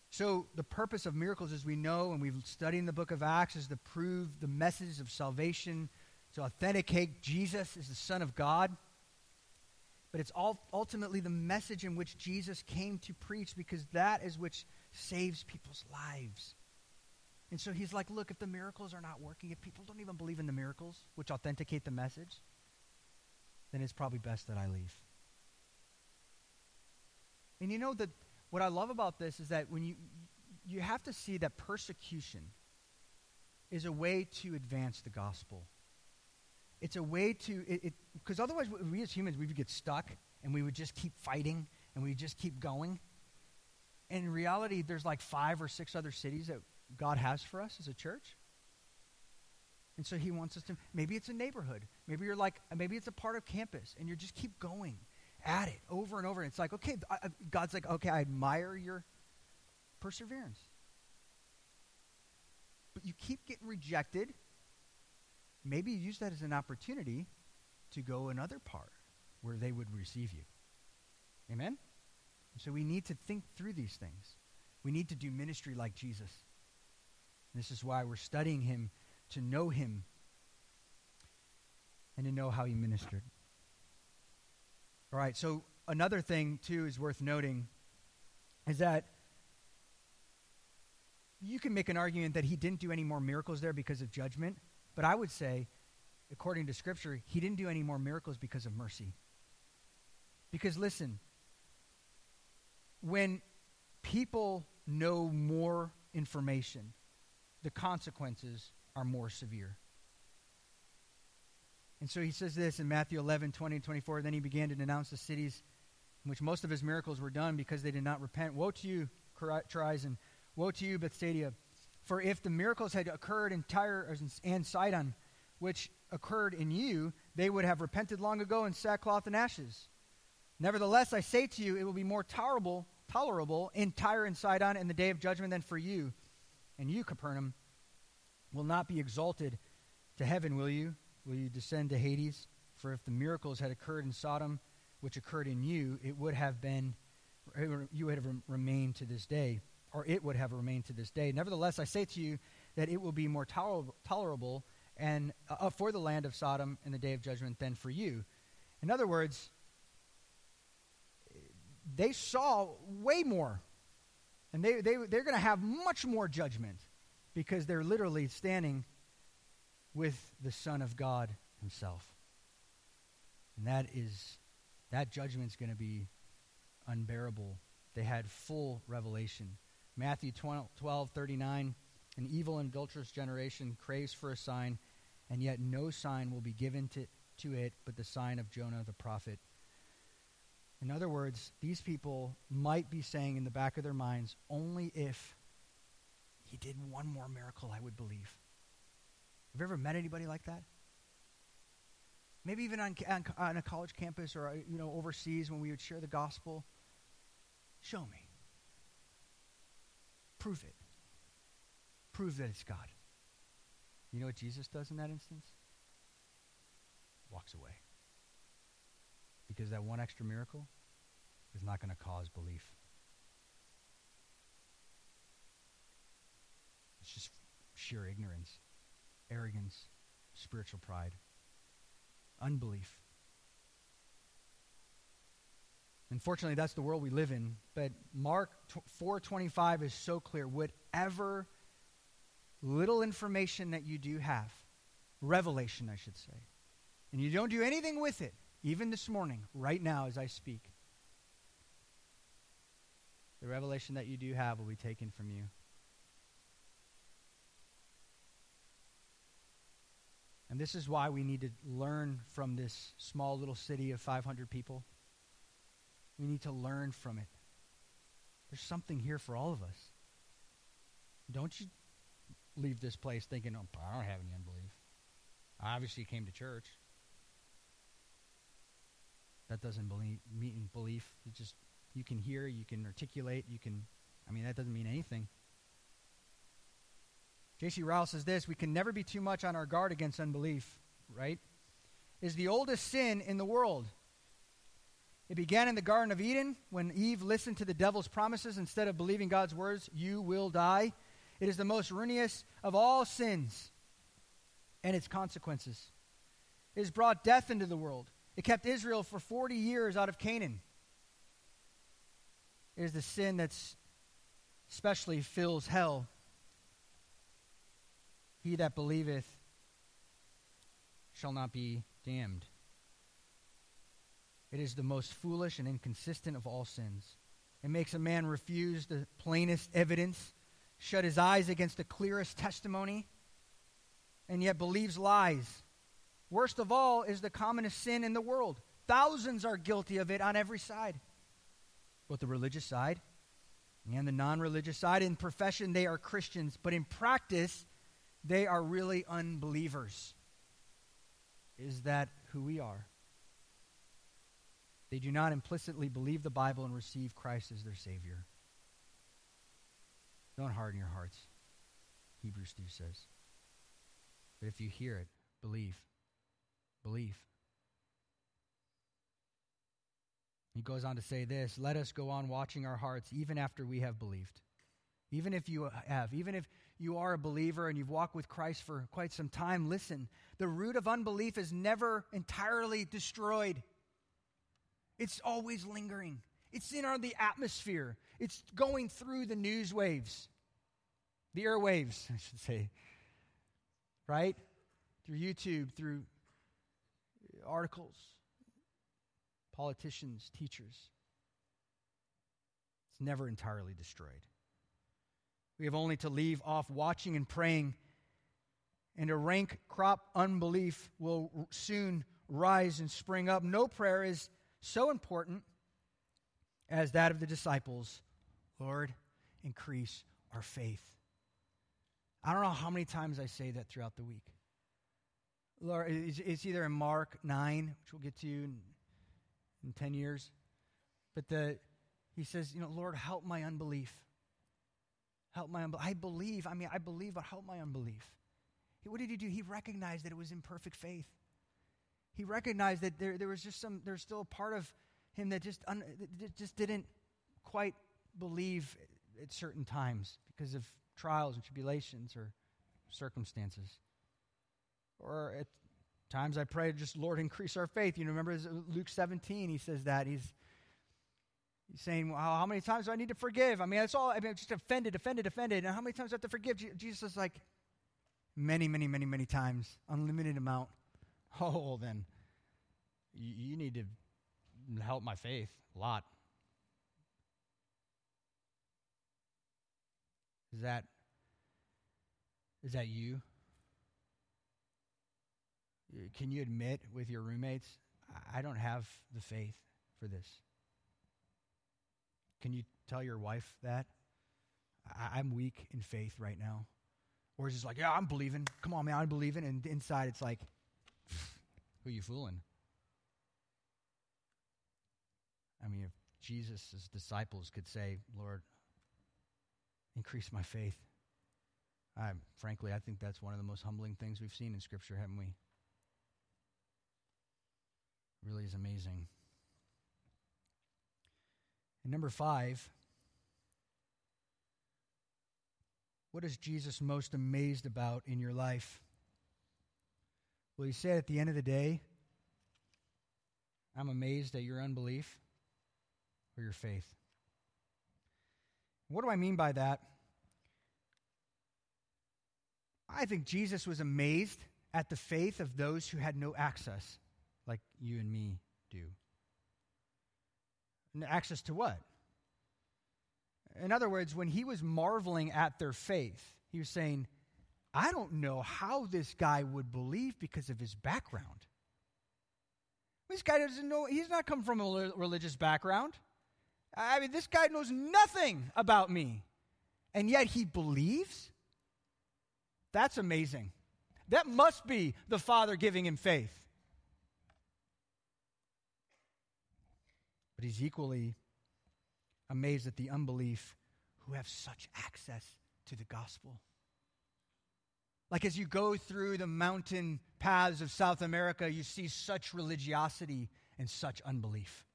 So, the purpose of miracles, as we know, and we've studied in the book of Acts, is to prove the message of salvation, to authenticate Jesus as the Son of God. But it's all ultimately the message in which Jesus came to preach because that is which saves people's lives. And so he's like, look, if the miracles are not working, if people don't even believe in the miracles, which authenticate the message, then it's probably best that I leave. And you know that what I love about this is that when you you have to see that persecution is a way to advance the gospel. It's a way to because otherwise we as humans we would get stuck and we would just keep fighting and we just keep going. And in reality, there's like five or six other cities that God has for us as a church. And so he wants us to maybe it's a neighborhood. Maybe you're like maybe it's a part of campus and you just keep going at it over and over. And it's like, okay, I, God's like, okay, I admire your perseverance. But you keep getting rejected. Maybe use that as an opportunity to go another part where they would receive you. Amen? so we need to think through these things. We need to do ministry like Jesus. this is why we're studying him to know him and to know how he ministered. All right, so another thing, too, is worth noting is that you can make an argument that he didn't do any more miracles there because of judgment, but I would say, according to Scripture, he didn't do any more miracles because of mercy. Because listen, when people know more information, the consequences are more severe. And so he says this in Matthew 11, 20 and 24. Then he began to denounce the cities in which most of his miracles were done because they did not repent. Woe to you, Chorazin! Woe to you, Bethsaida! For if the miracles had occurred in Tyre and Sidon, which occurred in you, they would have repented long ago in sackcloth and ashes. Nevertheless, I say to you, it will be more tolerable, tolerable in Tyre and Sidon in the day of judgment than for you. And you, Capernaum, will not be exalted to heaven, will you? will you descend to Hades? For if the miracles had occurred in Sodom, which occurred in you, it would have been, you would have remained to this day, or it would have remained to this day. Nevertheless, I say to you that it will be more tolerable, tolerable and uh, uh, for the land of Sodom in the day of judgment than for you. In other words, they saw way more, and they, they, they're going to have much more judgment because they're literally standing with the Son of God himself. And that is, that judgment's going to be unbearable. They had full revelation. Matthew 12, 12 39, an evil and adulterous generation craves for a sign, and yet no sign will be given to, to it but the sign of Jonah the prophet. In other words, these people might be saying in the back of their minds, only if he did one more miracle, I would believe. Have you ever met anybody like that? Maybe even on, on, on a college campus or uh, you know overseas when we would share the gospel. Show me. Prove it. Prove that it's God. You know what Jesus does in that instance? Walks away. Because that one extra miracle is not going to cause belief. It's just sheer ignorance. arrogance, spiritual pride, unbelief. Unfortunately, that's the world we live in. But Mark 4:25 is so clear. Whatever little information that you do have, revelation, I should say, and you don't do anything with it, even this morning, right now as I speak, the revelation that you do have will be taken from you. And this is why we need to learn from this small little city of 500 people. We need to learn from it. There's something here for all of us. Don't you leave this place thinking, oh, I don't have any unbelief. I obviously came to church. That doesn't believe, mean belief. It just, you can hear, you can articulate, you can, I mean, that doesn't mean anything. J.C. Ryle says this We can never be too much on our guard against unbelief, right? Is the oldest sin in the world. It began in the Garden of Eden when Eve listened to the devil's promises instead of believing God's words, you will die. It is the most ruinous of all sins and its consequences. It has brought death into the world. It kept Israel for 40 years out of Canaan. It is the sin that especially fills hell. He that believeth shall not be damned. It is the most foolish and inconsistent of all sins. It makes a man refuse the plainest evidence, shut his eyes against the clearest testimony, and yet believes lies. Worst of all is the commonest sin in the world. Thousands are guilty of it on every side. Both the religious side and the non religious side. In profession, they are Christians, but in practice, they are really unbelievers. Is that who we are? They do not implicitly believe the Bible and receive Christ as their Savior. Don't harden your hearts, Hebrews 2 says. But if you hear it, believe. Believe. He goes on to say this Let us go on watching our hearts even after we have believed. Even if you have, even if you are a believer and you've walked with Christ for quite some time, listen. The root of unbelief is never entirely destroyed. It's always lingering. It's in our, the atmosphere. It's going through the news waves, the airwaves, [LAUGHS] I should say, right? Through YouTube, through articles, politicians, teachers. It's never entirely destroyed. We have only to leave off watching and praying, and a rank crop unbelief will soon rise and spring up. No prayer is so important as that of the disciples Lord, increase our faith. I don't know how many times I say that throughout the week. Lord, it's either in Mark 9, which we'll get to in, in 10 years, but the, he says, you know, Lord, help my unbelief. Help my unbelief. I believe. I mean, I believe, but help my unbelief. What did he do? He recognized that it was imperfect faith he recognized that there, there was just some, there's still a part of him that just, un, that just didn't quite believe at certain times because of trials and tribulations or circumstances. Or at times I pray, just Lord, increase our faith. You know, remember Luke 17, he says that. He's, he's saying, well, how many times do I need to forgive? I mean, that's all, I mean, just offended, offended, offended. And how many times do I have to forgive? Jesus is like, many, many, many, many times, unlimited amount. [LAUGHS] Oh, then you, need to help my faith a lot. Is that is that you? Uh, can you admit with your roommates, I don't have the faith for this? Can you tell your wife that? I'm weak in faith right now. Or is it like, yeah, I'm believing. Come on, man, I'm believing. And inside it's like, who you fooling? I mean, if Jesus' disciples could say, Lord, increase my faith, I, frankly, I think that's one of the most humbling things we've seen in Scripture, haven't we? It really is amazing. And number five, what is Jesus most amazed about in your life? Will he said at the end of the day, I'm amazed at your unbelief or your faith? What do I mean by that? I think Jesus was amazed at the faith of those who had no access, like you and me do. And access to what? In other words, when he was marveling at their faith, he was saying, I don't know how this guy would believe because of his background. This guy doesn't know, he's not come from a religious background. I mean, this guy knows nothing about me. And yet he believes? That's amazing. That must be the Father giving him faith. But he's equally amazed at the unbelief who have such access to the gospel. Like as you go through the mountain paths of South America, you see such religiosity and such unbelief.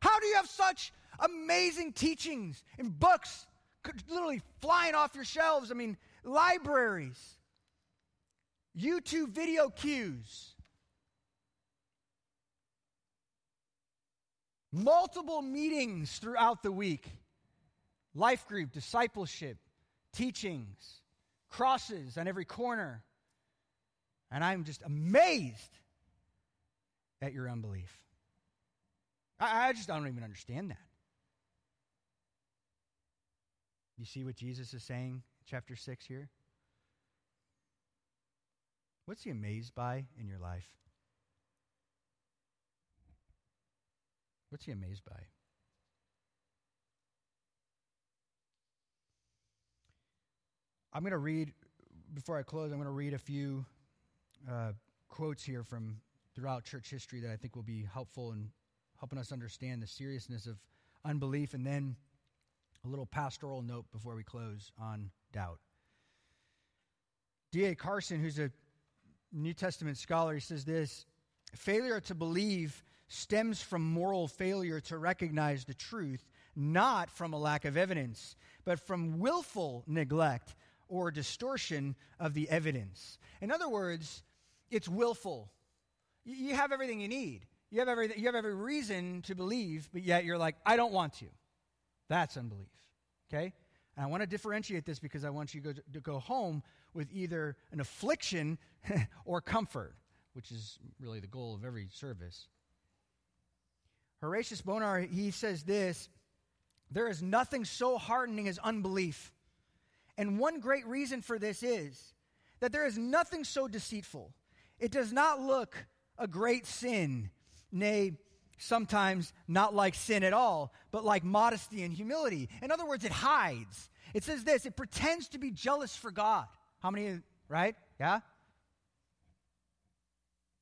How do you have such amazing teachings and books literally flying off your shelves? I mean, libraries, YouTube video cues, multiple meetings throughout the week, life group, discipleship, teachings, crosses on every corner. And I'm just amazed at your unbelief. I, I just don't even understand that. You see what Jesus is saying, chapter 6 here? What's he amazed by in your life? What's he amazed by? I'm going to read, before I close, I'm going to read a few uh, quotes here from throughout church history that I think will be helpful in helping us understand the seriousness of unbelief, and then a little pastoral note before we close on doubt. D.A. Carson, who's a New Testament scholar, he says this failure to believe stems from moral failure to recognize the truth, not from a lack of evidence, but from willful neglect or distortion of the evidence. In other words, it's willful. You have everything you need. You have, every, you have every reason to believe, but yet you're like, I don't want to. That's unbelief. Okay? And I want to differentiate this because I want you to go, to go home with either an affliction [LAUGHS] or comfort, which is really the goal of every service. Horatius Bonar, he says this There is nothing so hardening as unbelief. And one great reason for this is that there is nothing so deceitful. It does not look a great sin, nay, sometimes not like sin at all, but like modesty and humility. In other words, it hides. It says this it pretends to be jealous for God. How many, right? Yeah?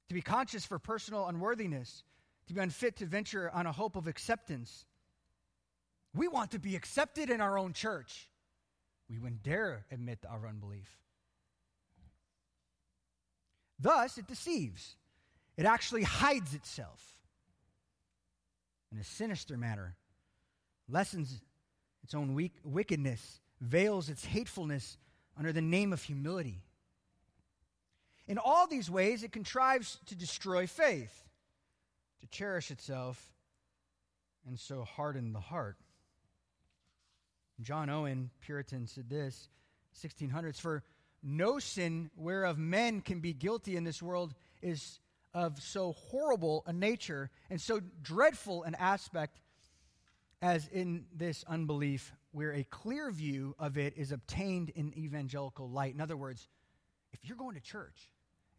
To be conscious for personal unworthiness, to be unfit to venture on a hope of acceptance. We want to be accepted in our own church. We wouldn't dare admit our unbelief. Thus, it deceives. It actually hides itself in a sinister manner, lessens its own weak, wickedness, veils its hatefulness under the name of humility. In all these ways, it contrives to destroy faith, to cherish itself, and so harden the heart. John Owen, Puritan, said this 1600s For no sin whereof men can be guilty in this world is of so horrible a nature and so dreadful an aspect as in this unbelief, where a clear view of it is obtained in evangelical light. In other words, if you're going to church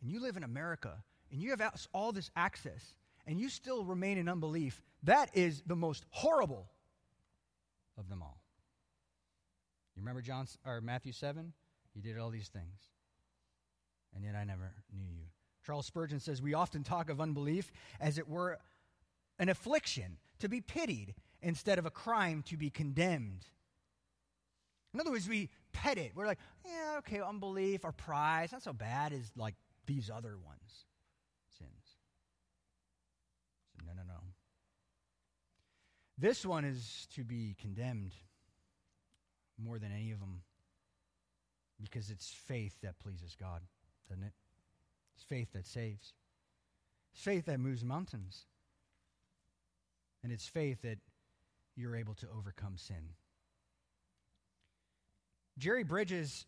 and you live in America and you have all this access and you still remain in unbelief, that is the most horrible of them all. You remember John or Matthew 7? You did all these things. And yet I never knew you. Charles Spurgeon says, We often talk of unbelief as it were an affliction to be pitied instead of a crime to be condemned. In other words, we pet it. We're like, yeah, okay, unbelief or pride, it's not so bad as like these other ones, sins. So, no, no, no. This one is to be condemned more than any of them because it's faith that pleases God, doesn't it? It's faith that saves. It's faith that moves mountains. And it's faith that you're able to overcome sin. Jerry Bridges,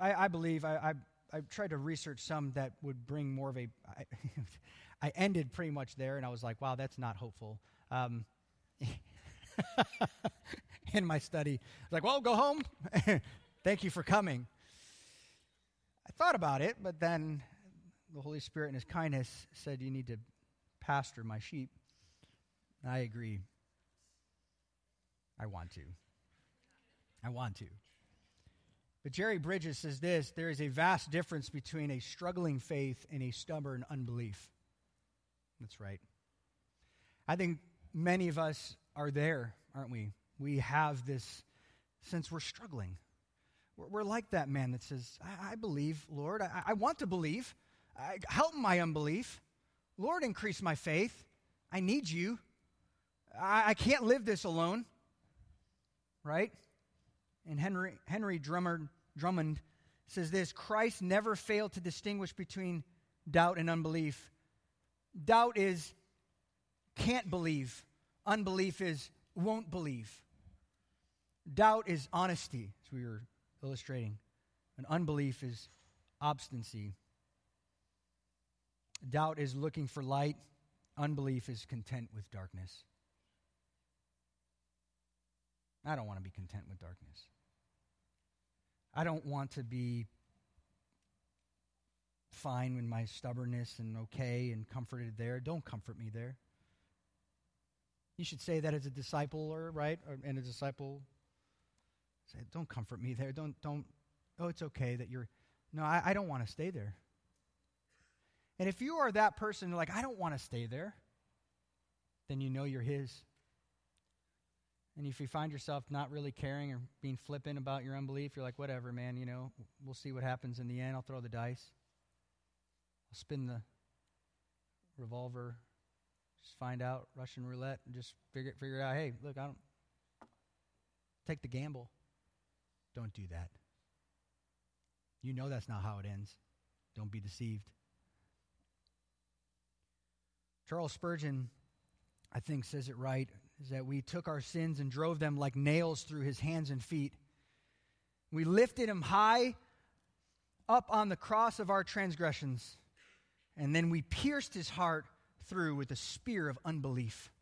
I, I believe, I, I, I, tried to research some that would bring more of a. I, [LAUGHS] I ended pretty much there, and I was like, wow, that's not hopeful. Um, [LAUGHS] [LAUGHS] in my study, like, well, go home. [LAUGHS] Thank you for coming. I thought about it, but then the Holy Spirit, in His kindness, said, You need to pastor my sheep. I agree. I want to. I want to. But Jerry Bridges says this there is a vast difference between a struggling faith and a stubborn unbelief. That's right. I think many of us are there, aren't we? We have this since we're struggling. We're, we're like that man that says, I, I believe, Lord. I, I, want to believe. I, help my unbelief. Lord, increase my faith. I need you. I, I can't live this alone. Right? And Henry, Henry Drummond, Drummond says this Christ never failed to distinguish between doubt and unbelief. Doubt is can't believe, unbelief is won't believe. Doubt is honesty, as we were illustrating, and unbelief is obstinacy. Doubt is looking for light, unbelief is content with darkness. I don't want to be content with darkness. I don't want to be fine with my stubbornness and okay and comforted there. Don't comfort me there. You should say that as a disciple, or right, or, and a disciple say, "Don't comfort me there. Don't don't. Oh, it's okay that you're. No, I, I don't want to stay there. And if you are that person, like I don't want to stay there, then you know you're His. And if you find yourself not really caring or being flippant about your unbelief, you're like, whatever, man, you know, we'll see what happens in the end. I'll throw the dice. I'll spin the revolver, just find out Russian roulette, and just figure figure out. Hey, look, I don't take the gamble. Don't do that. You know that's not how it ends. Don't be deceived. Charles Spurgeon, I think, says it right is that we took our sins and drove them like nails through his hands and feet. We lifted him high up on the cross of our transgressions, and then we pierced his heart through with a spear of unbelief.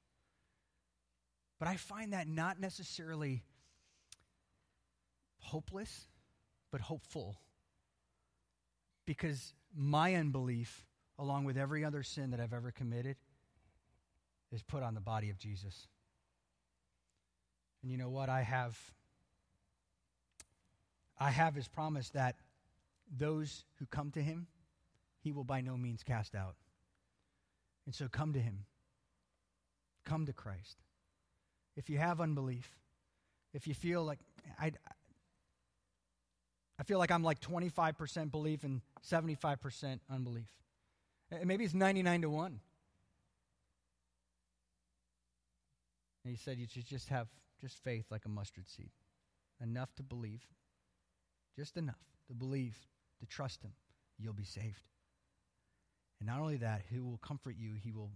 But I find that not necessarily hopeless, but hopeful. Because my unbelief, along with every other sin that I've ever committed, is put on the body of Jesus. And you know what? I have I have his promise that those who come to him, he will by no means cast out. And so come to him. Come to Christ. If you have unbelief, if you feel like I I feel like I'm like 25% belief and 75% unbelief. Maybe it's 99 to 1. And he said you should just have just faith like a mustard seed. Enough to believe. Just enough to believe, to trust him. You'll be saved. And not only that, he will comfort you, he will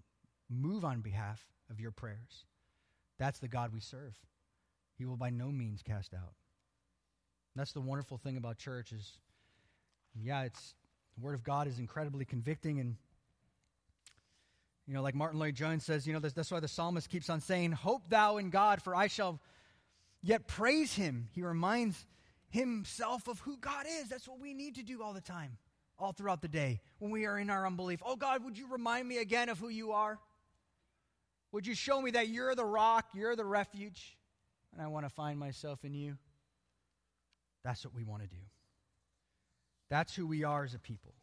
move on behalf of your prayers. That's the God we serve. He will by no means cast out. That's the wonderful thing about church is, yeah, it's the Word of God is incredibly convicting and you know, like Martyn Lloyd-Jones says, you know, that's, that's why the psalmist keeps on saying, Hope thou in God, for I shall yet praise him. He reminds himself of who God is. That's what we need to do all the time, all throughout the day when we are in our unbelief. Oh, God, would you remind me again of who you are? Would you show me that you're the rock, you're the refuge, and I want to find myself in you? That's what we want to do. That's who we are as a people.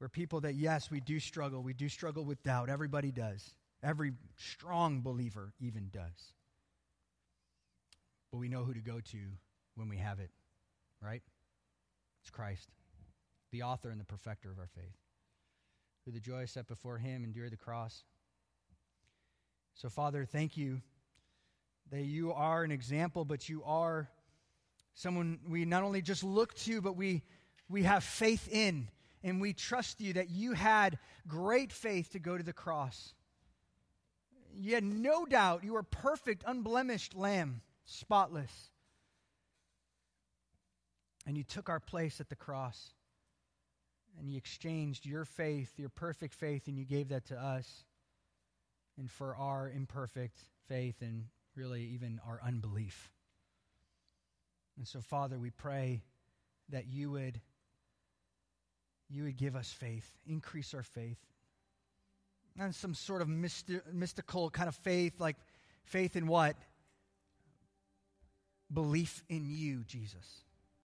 We're people that, yes, we do struggle. We do struggle with doubt. Everybody does. Every strong believer even does. But we know who to go to when we have it, right? It's Christ, the author and the perfecter of our faith, who the joy set before him endured the cross. So, Father, thank you that you are an example, but you are someone we not only just look to, but we, we have faith in And we trust you that you had great faith to go to the cross. You had no doubt you were perfect, unblemished lamb, spotless. And you took our place at the cross. And you exchanged your faith, your perfect faith, and you gave that to us. And for our imperfect faith and really even our unbelief. And so, Father, we pray that you would, you would give us faith, increase our faith. Not some sort of mysti- mystical kind of faith, like faith in what? Belief in you, Jesus.